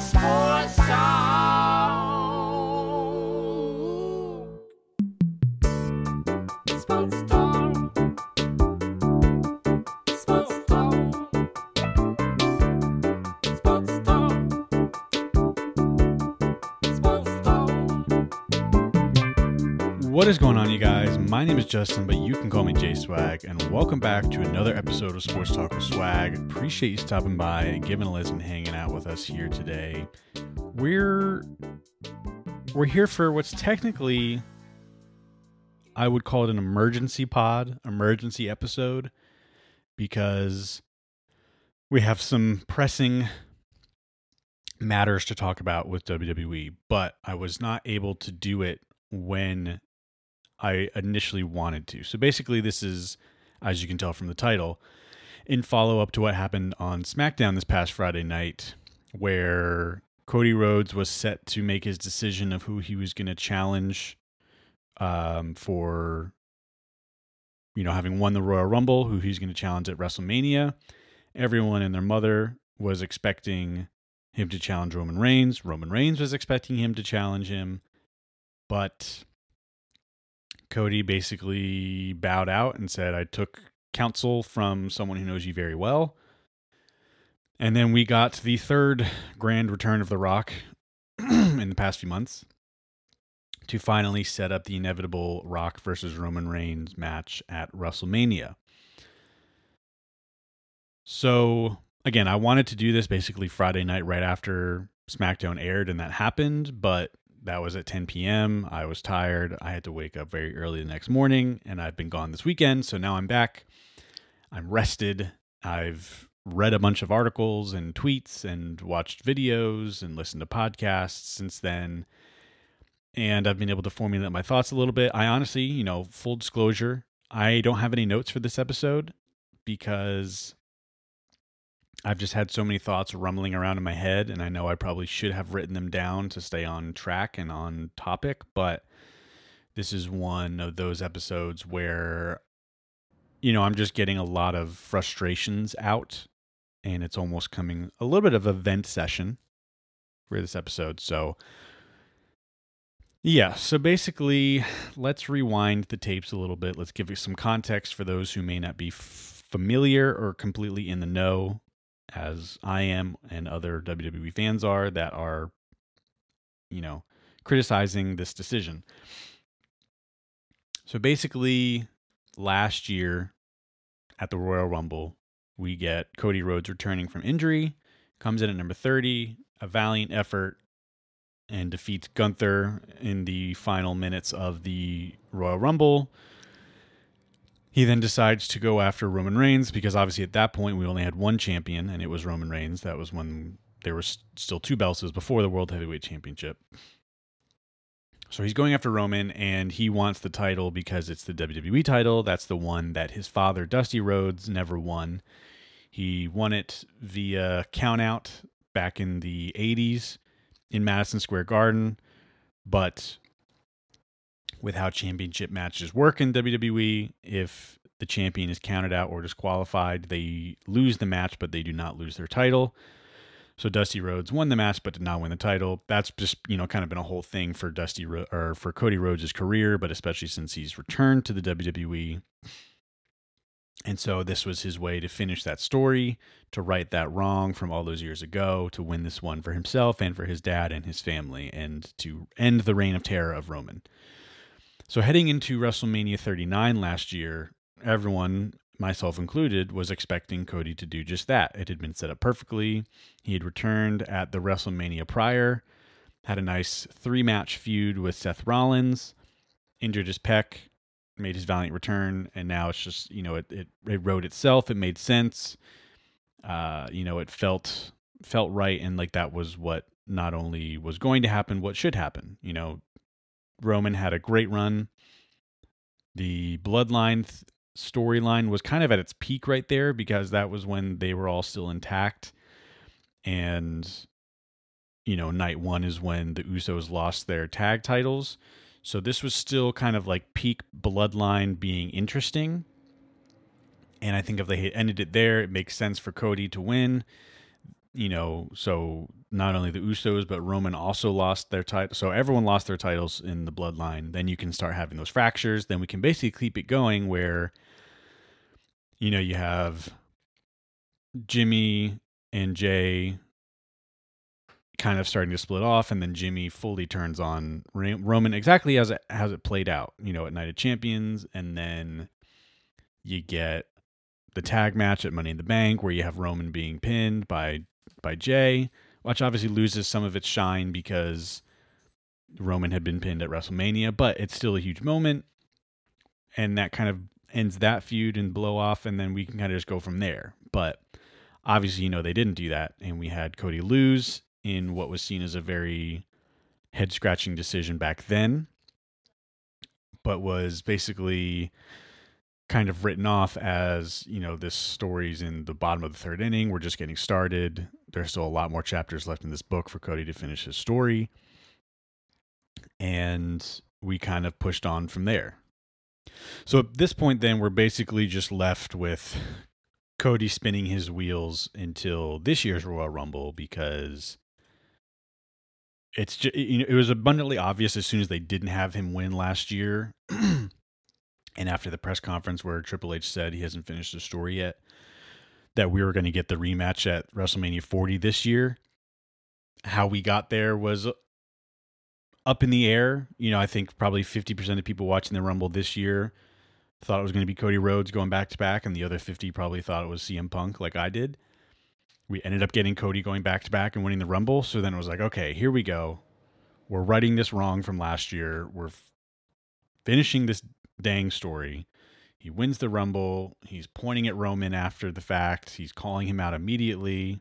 Sports What is going on, you guys? My name is Justin, but you can call me J Swag, and welcome back to another episode of Sports Talk with Swag. Appreciate you stopping by and giving a listen, hanging out with us here today. We're we're here for what's technically I would call it an emergency pod, emergency episode, because we have some pressing matters to talk about with WWE, but I was not able to do it when I initially wanted to. So basically, this is, as you can tell from the title, in follow up to what happened on SmackDown this past Friday night, where Cody Rhodes was set to make his decision of who he was going to challenge um, for, you know, having won the Royal Rumble, who he's going to challenge at WrestleMania. Everyone and their mother was expecting him to challenge Roman Reigns. Roman Reigns was expecting him to challenge him, but Cody basically bowed out and said, I took counsel from someone who knows you very well. And then we got the third grand return of The Rock in the past few months to finally set up the inevitable Rock versus Roman Reigns match at WrestleMania. So, again, I wanted to do this basically Friday night right after SmackDown aired, and that happened, but that was at 10 p.m. I was tired. I had to wake up very early the next morning, and I've been gone this weekend. So now I'm back. I'm rested. I've read a bunch of articles and tweets and watched videos and listened to podcasts since then. And I've been able to formulate my thoughts a little bit. I honestly, you know, full disclosure, I don't have any notes for this episode because I've just had so many thoughts rumbling around in my head, and I know I probably should have written them down to stay on track and on topic, but this is one of those episodes where, you know, I'm just getting a lot of frustrations out, and it's almost coming a little bit of a vent session for this episode. So, yeah, so basically, let's rewind the tapes a little bit. Let's give you some context for those who may not be familiar or completely in the know as I am and other WWE fans are that are, you know, criticizing this decision. So basically, last year at the Royal Rumble, we get Cody Rhodes returning from injury, comes in at number 30, a valiant effort, and defeats Gunther in the final minutes of the Royal Rumble. He then decides to go after Roman Reigns because obviously at that point we only had one champion and it was Roman Reigns. That was when there were still two belts. Before the World Heavyweight Championship. So he's going after Roman and he wants the title because it's the WWE title. That's the one that his father, Dusty Rhodes, never won. He won it via countout back in the 80s in Madison Square Garden. But with how championship matches work in WWE. If the champion is counted out or disqualified, they lose the match, but they do not lose their title. So Dusty Rhodes won the match, but did not win the title. That's just you know kind of been a whole thing for Dusty Ro- or for Cody Rhodes' career, but especially since he's returned to the WWE. And so this was his way to finish that story, to right that wrong from all those years ago, to win this one for himself and for his dad and his family, and to end the reign of terror of Roman. So heading into WrestleMania 39 last year, everyone, myself included, was expecting Cody to do just that. It had been set up perfectly. He had returned at the WrestleMania prior, had a nice three match feud with Seth Rollins, injured his pec, made his valiant return, and now it's just, you know, it, it, it wrote itself. It made sense. Uh, you know, it felt felt right and like that was what not only was going to happen, what should happen. You know, Roman had a great run. The bloodline th- storyline was kind of at its peak right there because that was when they were all still intact. And, you know, night one is when the Usos lost their tag titles. So this was still kind of like peak bloodline being interesting. And I think if they had ended it there, it makes sense for Cody to win. You know, so not only the Usos, but Roman also lost their title. So everyone lost their titles in the bloodline. Then you can start having those fractures. Then we can basically keep it going where, you know, you have Jimmy and Jay kind of starting to split off, and then Jimmy fully turns on Roman exactly as it has it played out, you know, at Night of Champions, and then you get the tag match at Money in the Bank where you have Roman being pinned by by Jay, which obviously loses some of its shine because Roman had been pinned at WrestleMania, but it's still a huge moment, and that kind of ends that feud and blow off, and then we can kind of just go from there. But obviously, you know, they didn't do that, and we had Cody lose in what was seen as a very head scratching decision back then, but was basically kind of written off as, you know, this story's in the bottom of the third inning. We're just getting started. There's still a lot more chapters left in this book for Cody to finish his story. And we kind of pushed on from there. So at this point, then, we're basically just left with Cody spinning his wheels until this year's Royal Rumble because it's just, you know, it was abundantly obvious as soon as they didn't have him win last year and after the press conference where Triple H said he hasn't finished the story yet that we were going to get the rematch at WrestleMania 40 this year how we got there was uh, up in the air you know I think probably 50% of people watching the Rumble this year thought it was going to be Cody Rhodes going back to back and the other 50 probably thought it was CM Punk like I did we ended up getting Cody going back to back and winning the Rumble. So then it was like, okay, here we go. We're writing this wrong from last year. We're f- finishing this dang story. He wins the Rumble. He's pointing at Roman after the fact. He's calling him out immediately.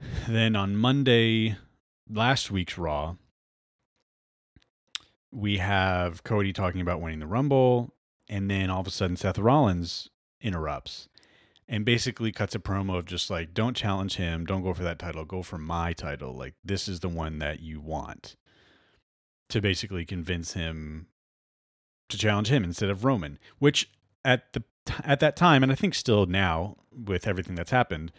Then on Monday, last week's Raw, we have Cody talking about winning the Rumble. And then all of a sudden, Seth Rollins interrupts and basically cuts a promo of just like, don't challenge him, don't go for that title, go for my title. Like, this is the one that you want. To basically convince him to challenge him instead of Roman, which at the at that time, and I think still now with everything that's happened,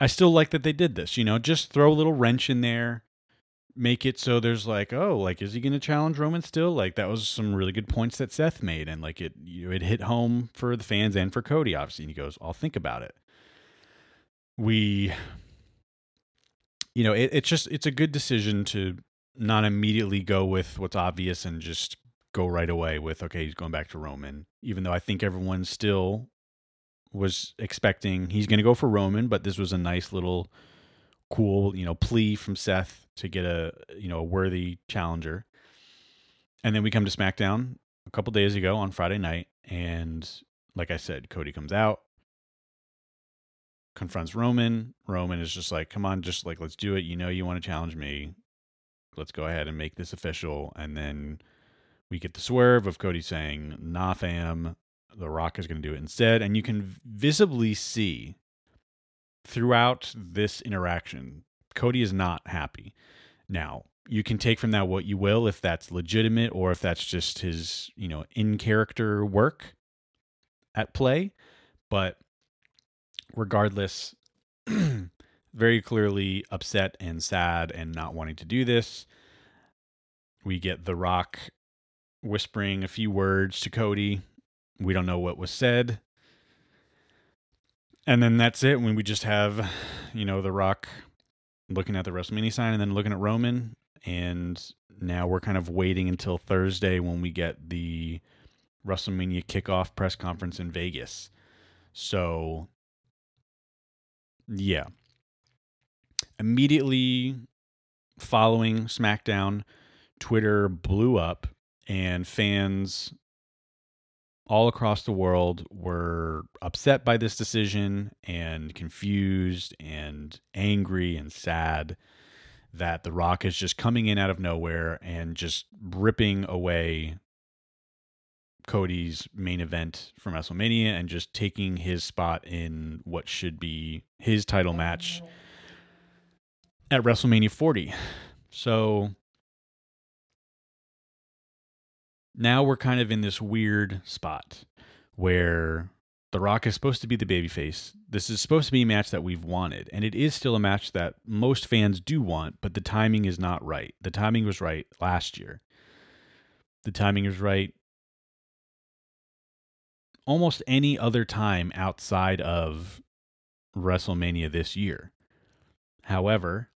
I still like that they did this. You know, just throw a little wrench in there, make it so there's like, oh, like is he going to challenge Roman still? Like that was some really good points that Seth made, and like it, you know, it hit home for the fans and for Cody, obviously. And he goes, I'll think about it. We, you know, it, it's just it's a good decision to not immediately go with what's obvious and just go right away with okay, he's going back to Roman, even though I think everyone still was expecting he's going to go for Roman, but this was a nice little cool, you know, plea from Seth to get a, you know, a worthy challenger. And then we come to SmackDown a couple days ago on Friday night and like I said, Cody comes out, confronts Roman. Roman is just like, "Come on, just like let's do it. You know you want to challenge me. Let's go ahead and make this official." And then we get the swerve of Cody saying, "Nah, fam, The Rock is going to do it instead." And you can visibly see throughout this interaction, Cody is not happy. Now, you can take from that what you will if that's legitimate or if that's just his, you know, in character work at play, but regardless, very clearly upset and sad and not wanting to do this. We get The Rock whispering a few words to Cody. We don't know what was said. And then that's it when we just have, you know, The Rock looking at the WrestleMania sign and then looking at Roman. And now we're kind of waiting until Thursday when we get the WrestleMania kickoff press conference in Vegas. So, yeah. Immediately following SmackDown, Twitter blew up and fans all across the world were upset by this decision and confused and angry and sad that The Rock is just coming in out of nowhere and just ripping away Cody's main event from WrestleMania and just taking his spot in what should be his title match oh. at WrestleMania 40. So now we're kind of in this weird spot where The Rock is supposed to be the babyface. This is supposed to be a match that we've wanted, and it is still a match that most fans do want, but the timing is not right. The timing was right last year. The timing is right almost any other time outside of WrestleMania this year. However,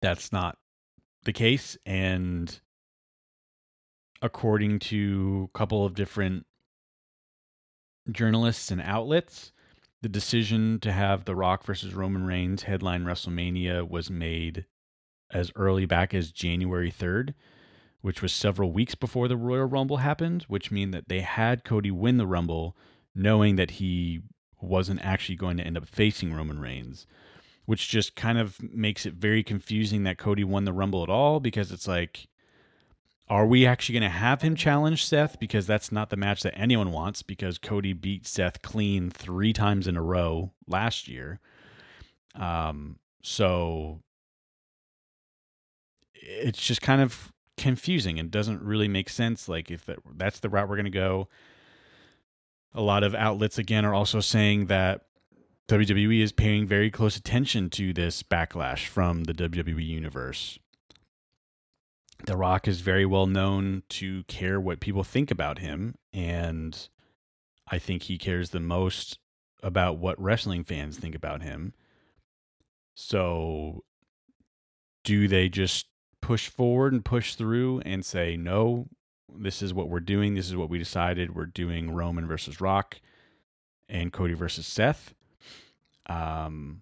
that's not the case. And according to a couple of different journalists and outlets, the decision to have The Rock versus Roman Reigns headline WrestleMania was made as early back as January 3rd, which was several weeks before the Royal Rumble happened, which mean that they had Cody win the Rumble knowing that he wasn't actually going to end up facing Roman Reigns, which just kind of makes it very confusing that Cody won the Rumble at all because it's like, are we actually going to have him challenge Seth? Because that's not the match that anyone wants because Cody beat Seth clean three times in a row last year. Um, so it's just kind of confusing and doesn't really make sense. Like if that, that's the route we're going to go. A lot of outlets again are also saying that WWE is paying very close attention to this backlash from the WWE universe. The Rock is very well known to care what people think about him, and I think he cares the most about what wrestling fans think about him. So, do they just push forward and push through and say, no, this is what we're doing. This is what we decided. We're doing Roman versus Rock and Cody versus Seth. Um,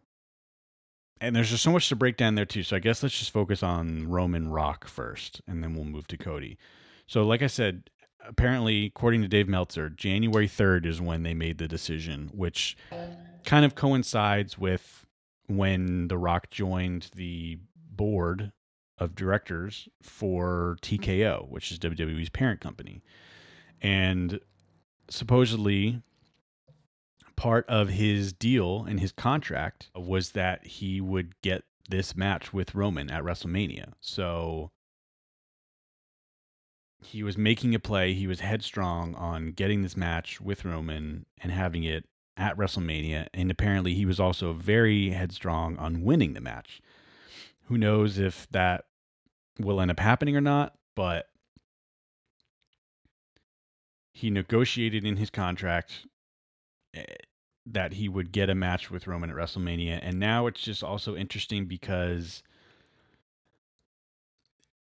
and there's just so much to break down there too. So I guess let's just focus on Roman Rock first, and then we'll move to Cody. So, like I said, apparently, according to Dave Meltzer, January 3rd is when they made the decision, which kind of coincides with when The Rock joined the board of directors for TKO, which is WWE's parent company. And supposedly, part of his deal and his contract was that he would get this match with Roman at WrestleMania. So he was making a play. He was headstrong on getting this match with Roman and having it at WrestleMania. And apparently, he was also very headstrong on winning the match. Who knows if that will end up happening or not, but he negotiated in his contract eh, that he would get a match with Roman at WrestleMania. And now it's just also interesting because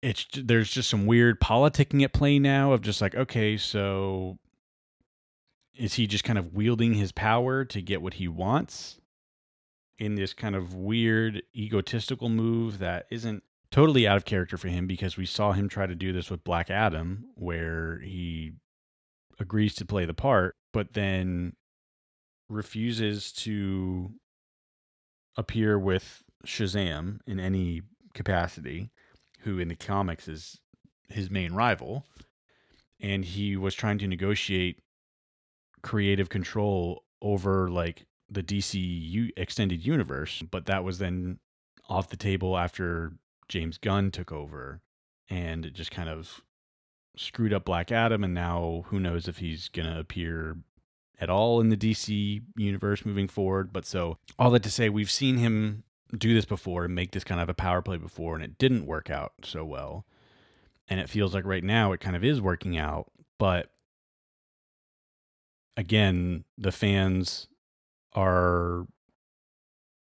it's there's just some weird politicking at play now of just like okay, so is he just kind of wielding his power to get what he wants in this kind of weird egotistical move that isn't totally out of character for him because we saw him try to do this with Black Adam, where he agrees to play the part, but then refuses to appear with Shazam in any capacity, who in the comics is his main rival. And he was trying to negotiate creative control over like the DC extended universe, but that was then off the table after James Gunn took over and it just kind of screwed up Black Adam. And now who knows if he's going to appear at all in the DC universe moving forward. But so, all that to say, we've seen him do this before and make this kind of a power play before, and it didn't work out so well. And it feels like right now it kind of is working out. But again, the fans are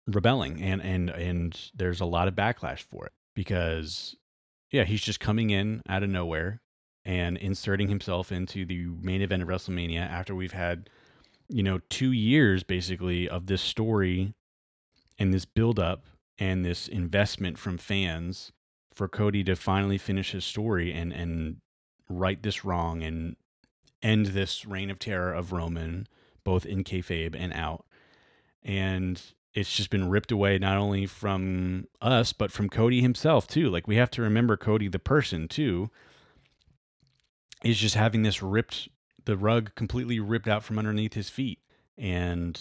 rebelling and and and there's a lot of backlash for it because yeah, he's just coming in out of nowhere and inserting himself into the main event of WrestleMania after we've had, you know, two years basically of this story and this build up and this investment from fans for Cody to finally finish his story and and right this wrong and end this reign of terror of Roman, both in kayfabe and out. And it's just been ripped away not only from us but from Cody himself too. Like we have to remember Cody the person too is just having this ripped the rug completely ripped out from underneath his feet and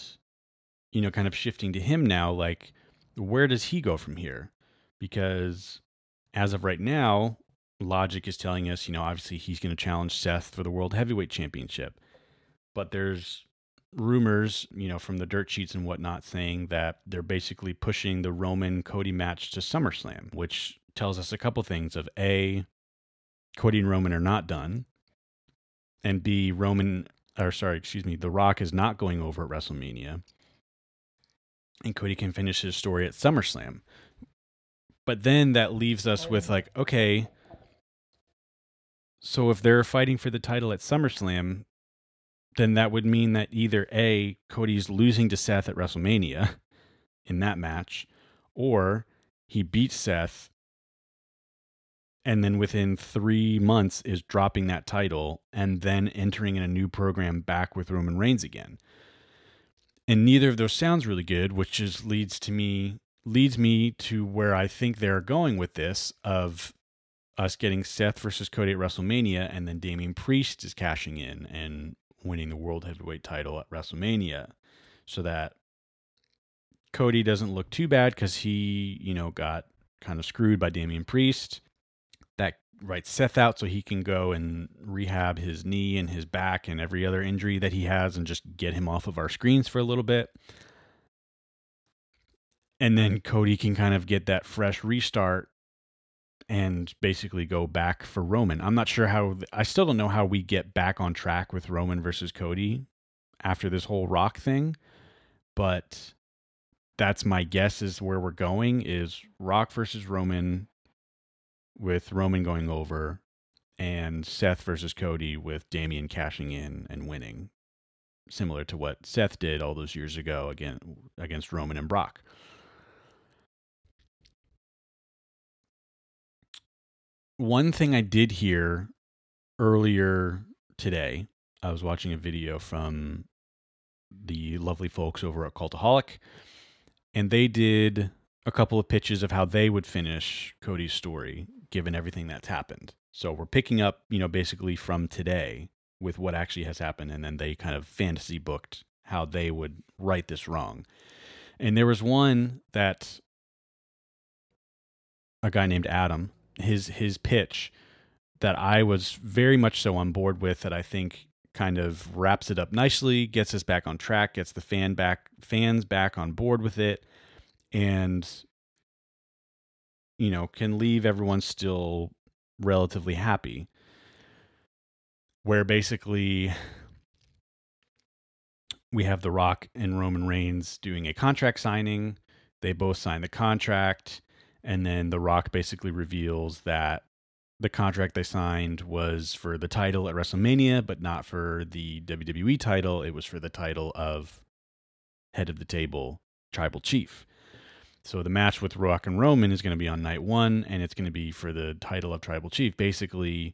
you know kind of shifting to him now like where does he go from here? Because as of right now, logic is telling us, you know, obviously he's going to challenge Seth for the World Heavyweight Championship. but there's rumors, you know, from the dirt sheets and whatnot saying that they're basically pushing the Roman Cody match to SummerSlam, which tells us a couple things of A, Cody and Roman are not done, and B, Roman or sorry, excuse me, The Rock is not going over at WrestleMania. And Cody can finish his story at SummerSlam. But then that leaves us with like, okay, so if they're fighting for the title at SummerSlam, then that would mean that either A, Cody's losing to Seth at WrestleMania in that match, or he beats Seth and then within three months is dropping that title and then entering in a new program back with Roman Reigns again. And neither of those sounds really good, which just leads to me leads me to where I think they're going with this of us getting Seth versus Cody at WrestleMania and then Damian Priest is cashing in and winning the World Heavyweight title at WrestleMania so that Cody doesn't look too bad because he, you know, got kind of screwed by Damian Priest. Writes Seth out so he can go and rehab his knee and his back and every other injury that he has and just get him off of our screens for a little bit. And then Cody can kind of get that fresh restart and basically go back for Roman. I'm not sure how, I still don't know how we get back on track with Roman versus Cody after this whole Rock thing, but that's my guess is where we're going is Rock versus Roman with Roman going over and Seth versus Cody with Damian cashing in and winning similar to what Seth did all those years ago again against Roman and Brock. One thing I did hear earlier today, I was watching a video from the lovely folks over at Cultaholic, and they did a couple of pitches of how they would finish Cody's story given everything that's happened. So we're picking up, you know, basically from today with what actually has happened, and then they kind of fantasy booked how they would right this wrong. And there was one that a guy named Adam, his his pitch that I was very much so on board with that I think kind of wraps it up nicely, gets us back on track, gets the fan back fans back on board with it, and you know, can leave everyone still relatively happy. Where basically we have The Rock and Roman Reigns doing a contract signing. They both sign the contract. And then The Rock basically reveals that the contract they signed was for the title at WrestleMania, but not for the WWE title. It was for the title of head of the table, tribal chief. So the match with Rock and Roman is going to be on night one, and it's going to be for the title of tribal chief. Basically,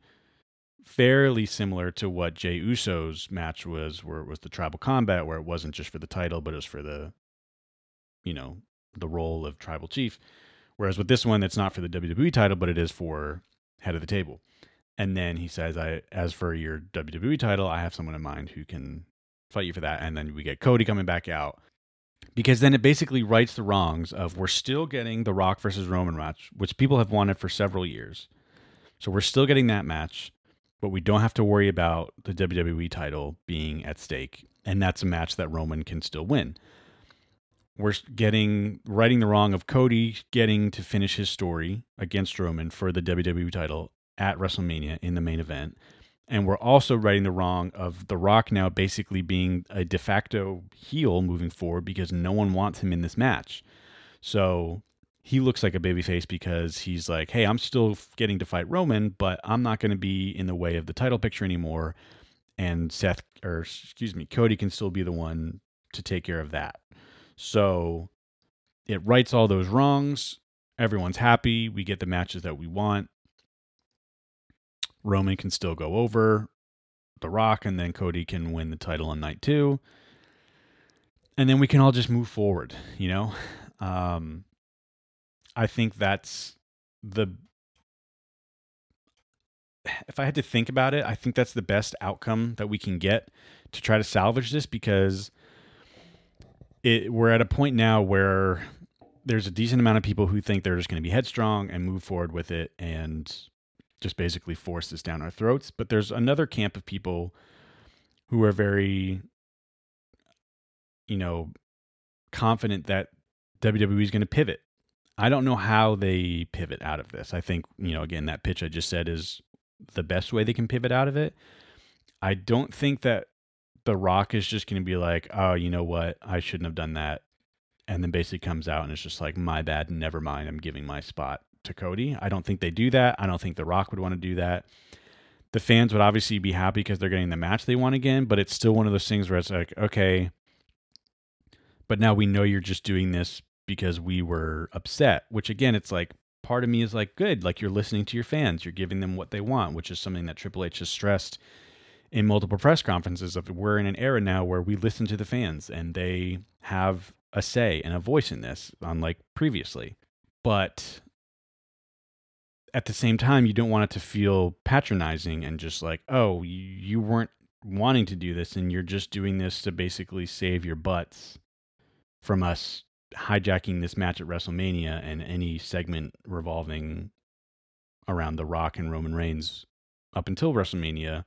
fairly similar to what Jay Uso's match was, where it was the tribal combat, where it wasn't just for the title, but it was for the, you know, the role of tribal chief. Whereas with this one, it's not for the WWE title, but it is for head of the table. And then he says, "I as for your WWE title, I have someone in mind who can fight you for that." And then we get Cody coming back out because then it basically rights the wrongs of we're still getting the Rock versus Roman match, which people have wanted for several years. So we're still getting that match, but we don't have to worry about the WWE title being at stake, and that's a match that Roman can still win. We're getting righting the wrong of Cody getting to finish his story against Roman for the WWE title at WrestleMania in the main event. And we're also righting the wrong of The Rock now basically being a de facto heel moving forward because no one wants him in this match. So he looks like a babyface because he's like, hey, I'm still getting to fight Roman, but I'm not going to be in the way of the title picture anymore. And Seth, or excuse me, Cody can still be the one to take care of that. So it rights all those wrongs. Everyone's happy. We get the matches that we want. Roman can still go over The Rock, and then Cody can win the title on night two. And then we can all just move forward, you know? Um, I think that's the. If I had to think about it, I think that's the best outcome that we can get to try to salvage this because it, we're at a point now where there's a decent amount of people who think they're just going to be headstrong and move forward with it and just basically force this down our throats. But there's another camp of people who are very, you know, confident that WWE is going to pivot. I don't know how they pivot out of this. I think, you know, again, that pitch I just said is the best way they can pivot out of it. I don't think that The Rock is just going to be like, oh, you know what? I shouldn't have done that. And then basically comes out and it's just like, my bad, never mind. I'm giving my spot to Cody. I don't think they do that. I don't think The Rock would want to do that. The fans would obviously be happy because they're getting the match they want again, but it's still one of those things where it's like, okay, but now we know you're just doing this because we were upset, which again, it's like part of me is like, good, like you're listening to your fans, you're giving them what they want, which is something that Triple H has stressed in multiple press conferences of we're in an era now where we listen to the fans and they have a say and a voice in this, unlike previously. But at the same time, you don't want it to feel patronizing and just like, oh, you, weren't wanting to do this and you're just doing this to basically save your butts from us hijacking this match at WrestleMania and any segment revolving around The Rock and Roman Reigns up until WrestleMania.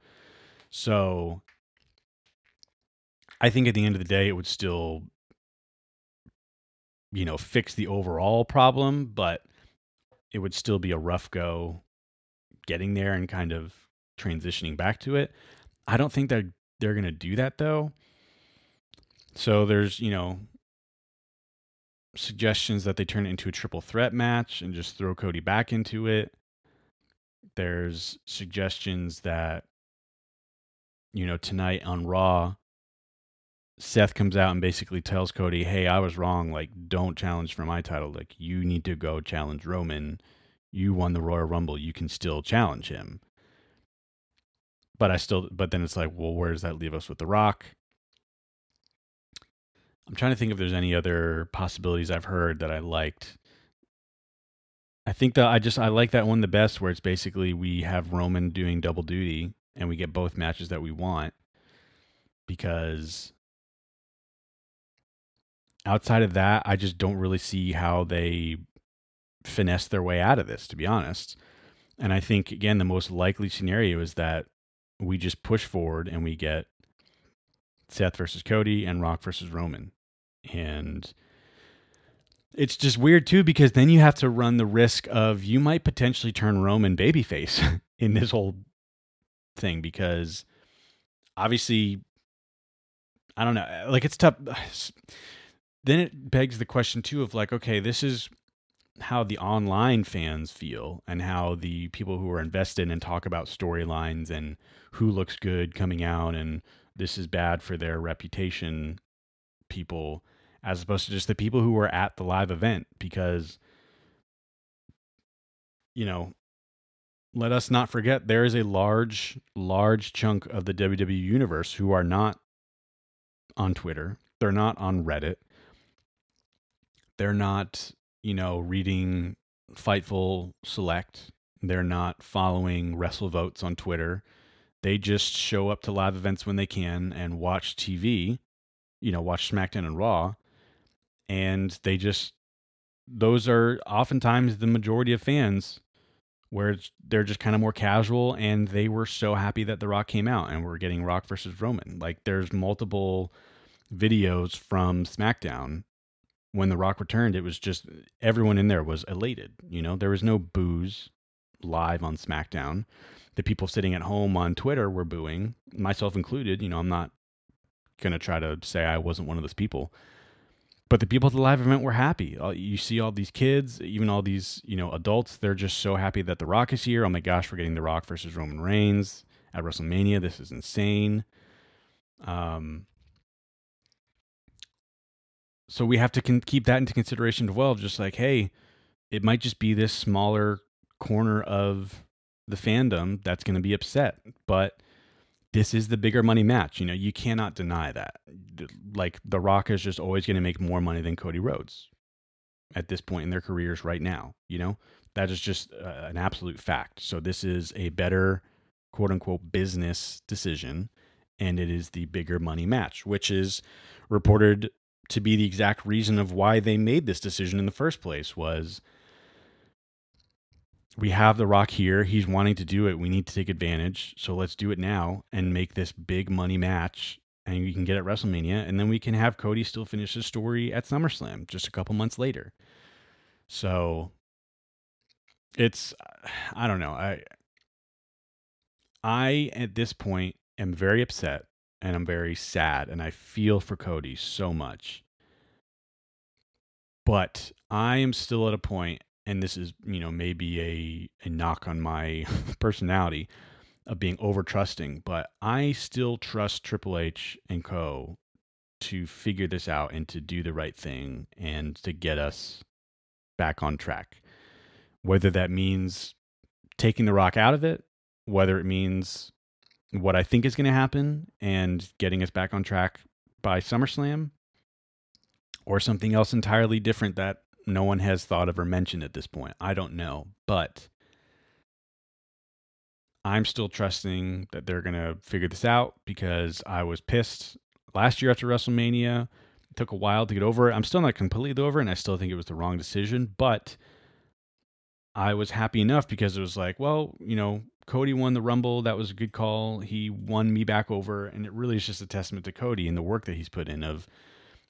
So I think at the end of the day, it would still, you know, fix the overall problem, but it would still be a rough go getting there and kind of transitioning back to it. I don't think they're going to do that though. So there's, you know, suggestions that they turn it into a triple threat match and just throw Cody back into it. There's suggestions that, you know, tonight on Raw, Seth comes out and basically tells Cody, hey, I was wrong. Like, don't challenge for my title. Like, you need to go challenge Roman. You won the Royal Rumble. You can still challenge him. But I still, but then it's like, well, where does that leave us with The Rock? I'm trying to think if there's any other possibilities I've heard that I liked. I think that I just I like that one the best where it's basically we have Roman doing double duty and we get both matches that we want because outside of that I just don't really see how they finesse their way out of this to be honest. And I think again the most likely scenario is that we just push forward and we get Seth versus Cody and Rock versus Roman and it's just weird too because then you have to run the risk of you might potentially turn Roman babyface in this whole thing because obviously I don't know like it's tough then it begs the question too of like okay this is how the online fans feel and how the people who are invested and talk about storylines and who looks good coming out and this is bad for their reputation people as opposed to just the people who were at the live event because you know let us not forget there is a large large chunk of the WWE universe who are not on Twitter. They're not on Reddit they're not you know reading Fightful Select. They're not following WrestleVotes on Twitter. They just show up to live events when they can and watch TV you know, watch SmackDown and Raw, and they just those are oftentimes the majority of fans where they're just kind of more casual and they were so happy that the rock came out and we're getting rock versus roman. Like there's multiple videos from smackdown when the rock returned it was just everyone in there was elated you know there was no boos live on smackdown the people sitting at home on twitter were booing myself included you know i'm not going to try to say I wasn't one of those people. But the people at the live event were happy. Uh, You see all these kids, even all these, you know, adults, they're just so happy that The Rock is here. Oh my gosh, we're getting The Rock versus Roman Reigns at WrestleMania. This is insane. Um, so we have to con- keep that into consideration as well. Just like, hey, it might just be this smaller corner of the fandom that's going to be upset, but this is the bigger money match. You know, you cannot deny that. Like The Rock is just always going to make more money than Cody Rhodes at this point in their careers right now. You know, that is just uh, an absolute fact. So this is a better quote unquote business decision, and it is the bigger money match, which is reported to be the exact reason of why they made this decision in the first place was we have The Rock here. He's wanting to do it. We need to take advantage. So let's do it now and make this big money match. And we can get at WrestleMania. And then we can have Cody still finish his story at SummerSlam just a couple months later. So it's, I don't know. I, I, at this point, am very upset and I'm very sad. And I feel for Cody so much. But I am still at a point and this is you know maybe a, a knock on my personality of being over trusting but i still trust triple h and co to figure this out and to do the right thing and to get us back on track whether that means taking the rock out of it whether it means what i think is going to happen and getting us back on track by summerslam or something else entirely different that no one has thought of or mentioned at this point. I don't know, but I'm still trusting that they're going to figure this out because I was pissed last year after WrestleMania. It took a while to get over it. I'm still not completely over it, and I still think it was the wrong decision, but I was happy enough because it was like, well, you know, Cody won the Rumble. That was a good call. He won me back over, and it really is just a testament to Cody and the work that he's put in of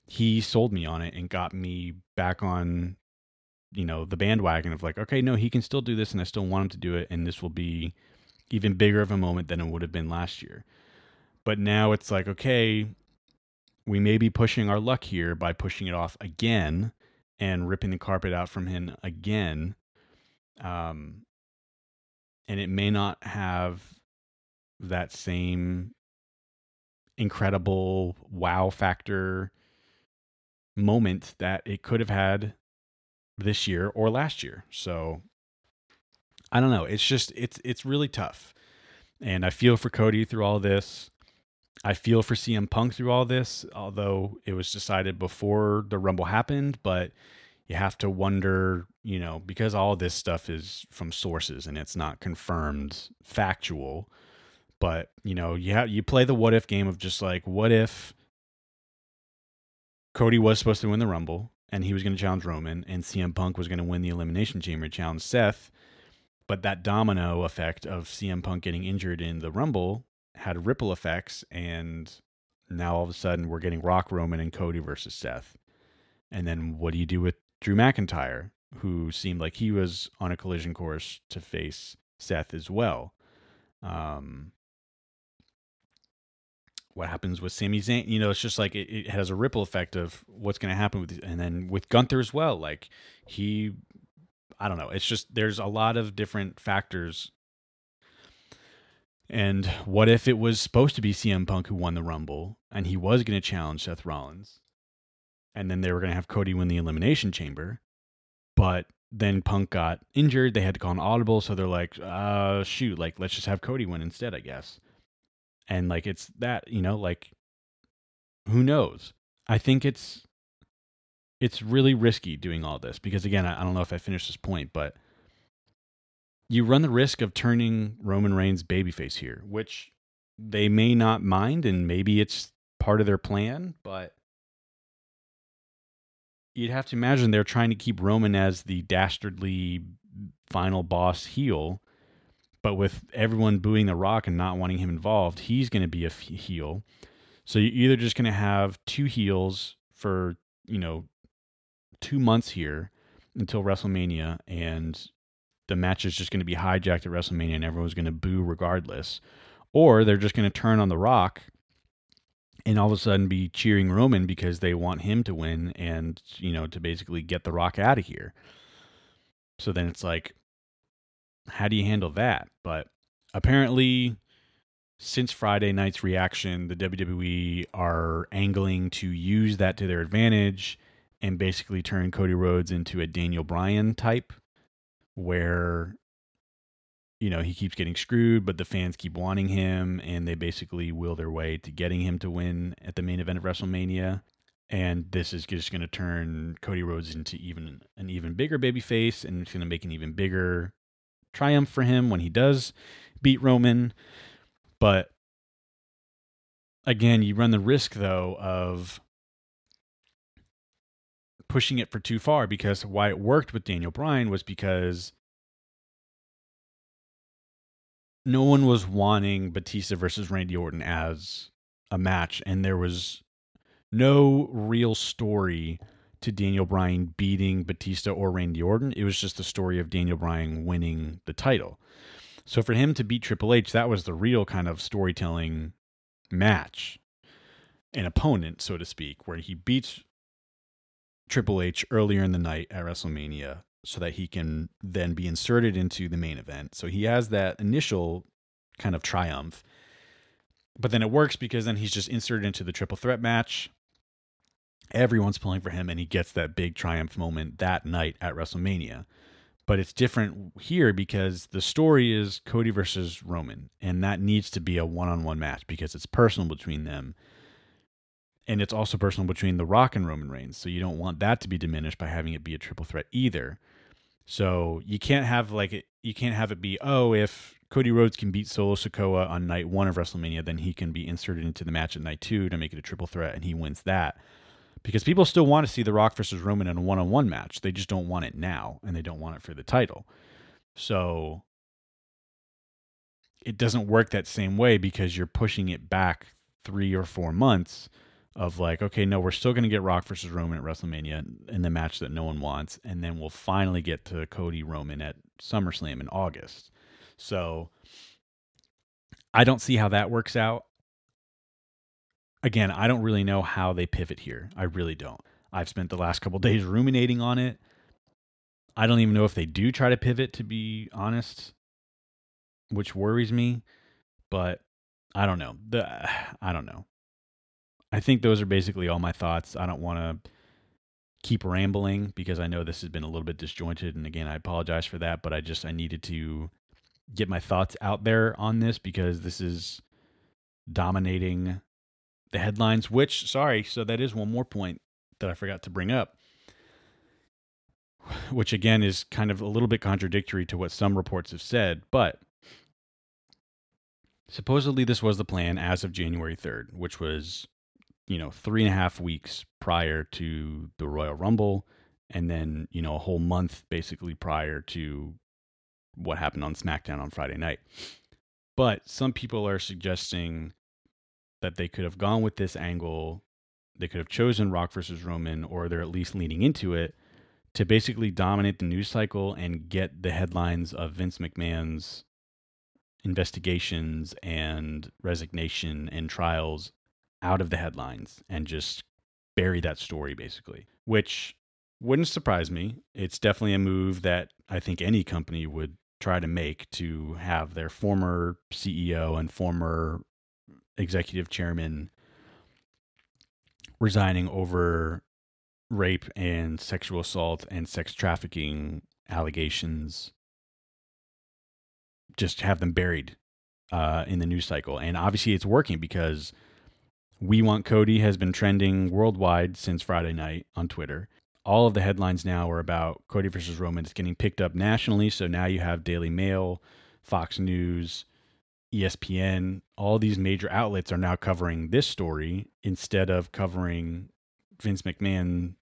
he sold me on it and got me back on you know the bandwagon of like okay no he can still do this and i still want him to do it and this will be even bigger of a moment than it would have been last year but now it's like okay we may be pushing our luck here by pushing it off again and ripping the carpet out from him again um and it may not have that same incredible wow factor moment that it could have had this year or last year. So I don't know. It's just it's it's really tough. And I feel for Cody through all this. I feel for CM Punk through all this, although it was decided before the Rumble happened, but you have to wonder, you know, because all this stuff is from sources and it's not confirmed factual. But, you know, you have you play the what if game of just like what if Cody was supposed to win the Rumble and he was going to challenge Roman, and CM Punk was going to win the Elimination Chamber challenge Seth. But that domino effect of CM Punk getting injured in the Rumble had ripple effects, and now all of a sudden we're getting Rock, Roman, and Cody versus Seth. And then what do you do with Drew McIntyre, who seemed like he was on a collision course to face Seth as well? Um, what happens with Sami Zayn. You know, it's just like it, it has a ripple effect of what's going to happen with, and then with Gunther as well. Like he, I don't know. It's just there's a lot of different factors. And what if it was supposed to be CM Punk who won the Rumble, and he was going to challenge Seth Rollins, and then they were going to have Cody win the Elimination Chamber, but then Punk got injured. They had to call an audible, so they're like, uh, shoot, like let's just have Cody win instead, I guess and like it's that you know like who knows i think it's it's really risky doing all this because again i, don't know if i finished this point but you run the risk of turning roman reigns babyface here which they may not mind and maybe it's part of their plan but you'd have to imagine they're trying to keep roman as the dastardly final boss heel but with everyone booing The Rock and not wanting him involved, he's going to be a f- heel. So you're either just going to have two heels for, you know, two months here until WrestleMania, and the match is just going to be hijacked at WrestleMania and everyone's going to boo regardless. Or they're just going to turn on The Rock and all of a sudden be cheering Roman because they want him to win and, you know, to basically get The Rock out of here. So then it's like, how do you handle that? But apparently, since Friday night's reaction, the WWE are angling to use that to their advantage and basically turn Cody Rhodes into a Daniel Bryan type, where you know he keeps getting screwed, but the fans keep wanting him, and they basically will their way to getting him to win at the main event of WrestleMania. And this is just going to turn Cody Rhodes into even an even bigger babyface, and it's going to make an even bigger triumph for him when he does beat Roman. But again, you run the risk though of pushing it for too far because why it worked with Daniel Bryan was because no one was wanting Batista versus Randy Orton as a match, and there was no real story to Daniel Bryan beating Batista or Randy Orton. It was just the story of Daniel Bryan winning the title. So for him to beat Triple H, that was the real kind of storytelling match, an opponent, so to speak, where he beats Triple H earlier in the night at WrestleMania so that he can then be inserted into the main event. So he has that initial kind of triumph. But then it works because then he's just inserted into the triple threat match. Everyone's pulling for him and he gets that big triumph moment that night at WrestleMania. But it's different here because the story is Cody versus Roman, and that needs to be a one on one match because it's personal between them. And it's also personal between The Rock and Roman Reigns. So you don't want that to be diminished by having it be a triple threat either. So you can't have like you can't have it be oh if Cody Rhodes can beat Solo Sikoa on night one of WrestleMania, then he can be inserted into the match at night two to make it a triple threat, and he wins that. Because people still want to see The Rock versus Roman in a one on one match. They just don't want it now, and they don't want it for the title. So it doesn't work that same way because you're pushing it back three or four months of like, okay, no, we're still going to get Rock versus Roman at WrestleMania in the match that no one wants, and then we'll finally get to Cody Roman at SummerSlam in August. So I don't see how that works out. Again, I don't really know how they pivot here. I really don't. I've spent the last couple days ruminating on it. I don't even know if they do try to pivot, to be honest, which worries me. But I don't know. The I don't know. I think those are basically all my thoughts. I don't want to keep rambling because I know this has been a little bit disjointed and again I apologize for that, but I just I needed to get my thoughts out there on this because this is dominating the headlines, which sorry, so that is one more point that I forgot to bring up. Which again is kind of a little bit contradictory to what some reports have said, but supposedly this was the plan as of January 3rd, which was you know, three and a half weeks prior to the Royal Rumble, and then, you know, a whole month basically prior to what happened on SmackDown on Friday night. But some people are suggesting that they could have gone with this angle. They could have chosen Rock versus Roman, or they're at least leaning into it to basically dominate the news cycle and get the headlines of Vince McMahon's investigations and resignation and trials out of the headlines and just bury that story basically, which wouldn't surprise me. It's definitely a move that I think any company would try to make to have their former CEO and former executive chairman resigning over rape and sexual assault and sex trafficking allegations just have them buried uh, in the news cycle and obviously it's working because we Want Cody has been trending worldwide since Friday night on Twitter. All of the headlines now are about Cody versus Roman. It's getting picked up nationally. So now you have Daily Mail, Fox News, ESPN. All these major outlets are now covering this story instead of covering Vince McMahon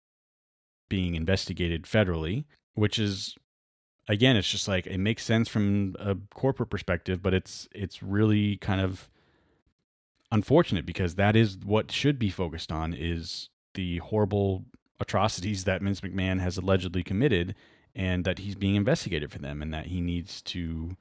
being investigated federally, which is again, it's just like it makes sense from a corporate perspective, but it's it's really kind of unfortunate because that is what should be focused on is the horrible atrocities that Vince McMahon has allegedly committed and that he's being investigated for them and that he needs to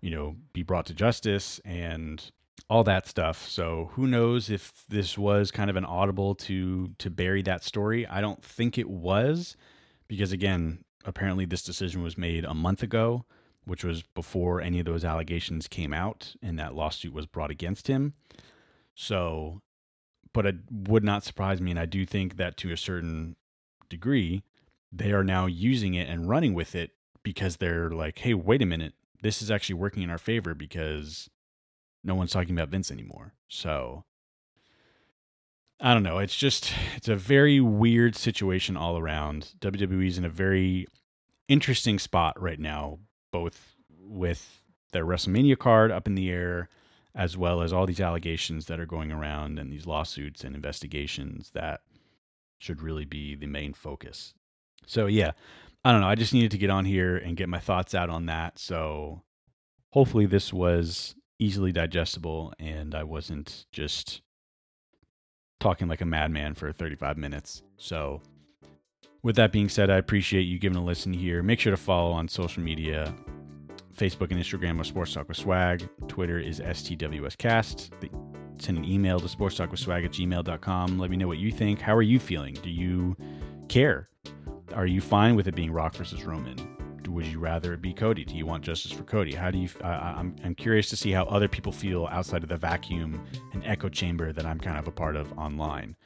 you know be brought to justice and all that stuff. So who knows if this was kind of an audible to to bury that story? I don't think it was because again apparently this decision was made a month ago which was before any of those allegations came out and that lawsuit was brought against him so, but it would not surprise me. And I do think that to a certain degree, they are now using it and running with it because they're like, hey, wait a minute. This is actually working in our favor because no one's talking about Vince anymore. So, I don't know. It's just, it's a very weird situation all around. WWE's in a very interesting spot right now, both with their WrestleMania card up in the air as well as all these allegations that are going around and these lawsuits and investigations that should really be the main focus. So, yeah, I don't know. I just needed to get on here and get my thoughts out on that. So, hopefully this was easily digestible and I wasn't just talking like a madman for 35 minutes. So, with that being said, I appreciate you giving a listen here. Make sure to follow on social media Facebook and Instagram are Sports Talk with Swag. Twitter is STWScast. Send an email to sports talk with swag at gmail.com. Let me know what you think. How are you feeling? Do you care? Are you fine with it being Rock versus Roman? Would you rather it be Cody? Do you want justice for Cody? How do you? I I'm I'm curious to see how other people feel outside of the vacuum and echo chamber that I'm kind of a part of online.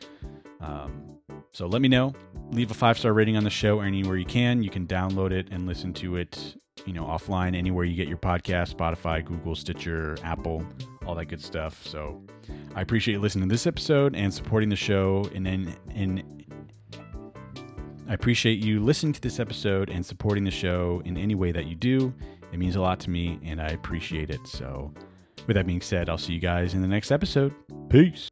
Um, so let me know. Leave a five star rating on the show anywhere you can. You can download it and listen to it, you know, offline anywhere you get your podcast, Spotify, Google, Stitcher, Apple, all that good stuff. So I appreciate you listening to this episode and supporting the show. And then in I appreciate you listening to this episode and supporting the show in any way that you do. It means a lot to me and I appreciate it. So with that being said, I'll see you guys in the next episode. Peace.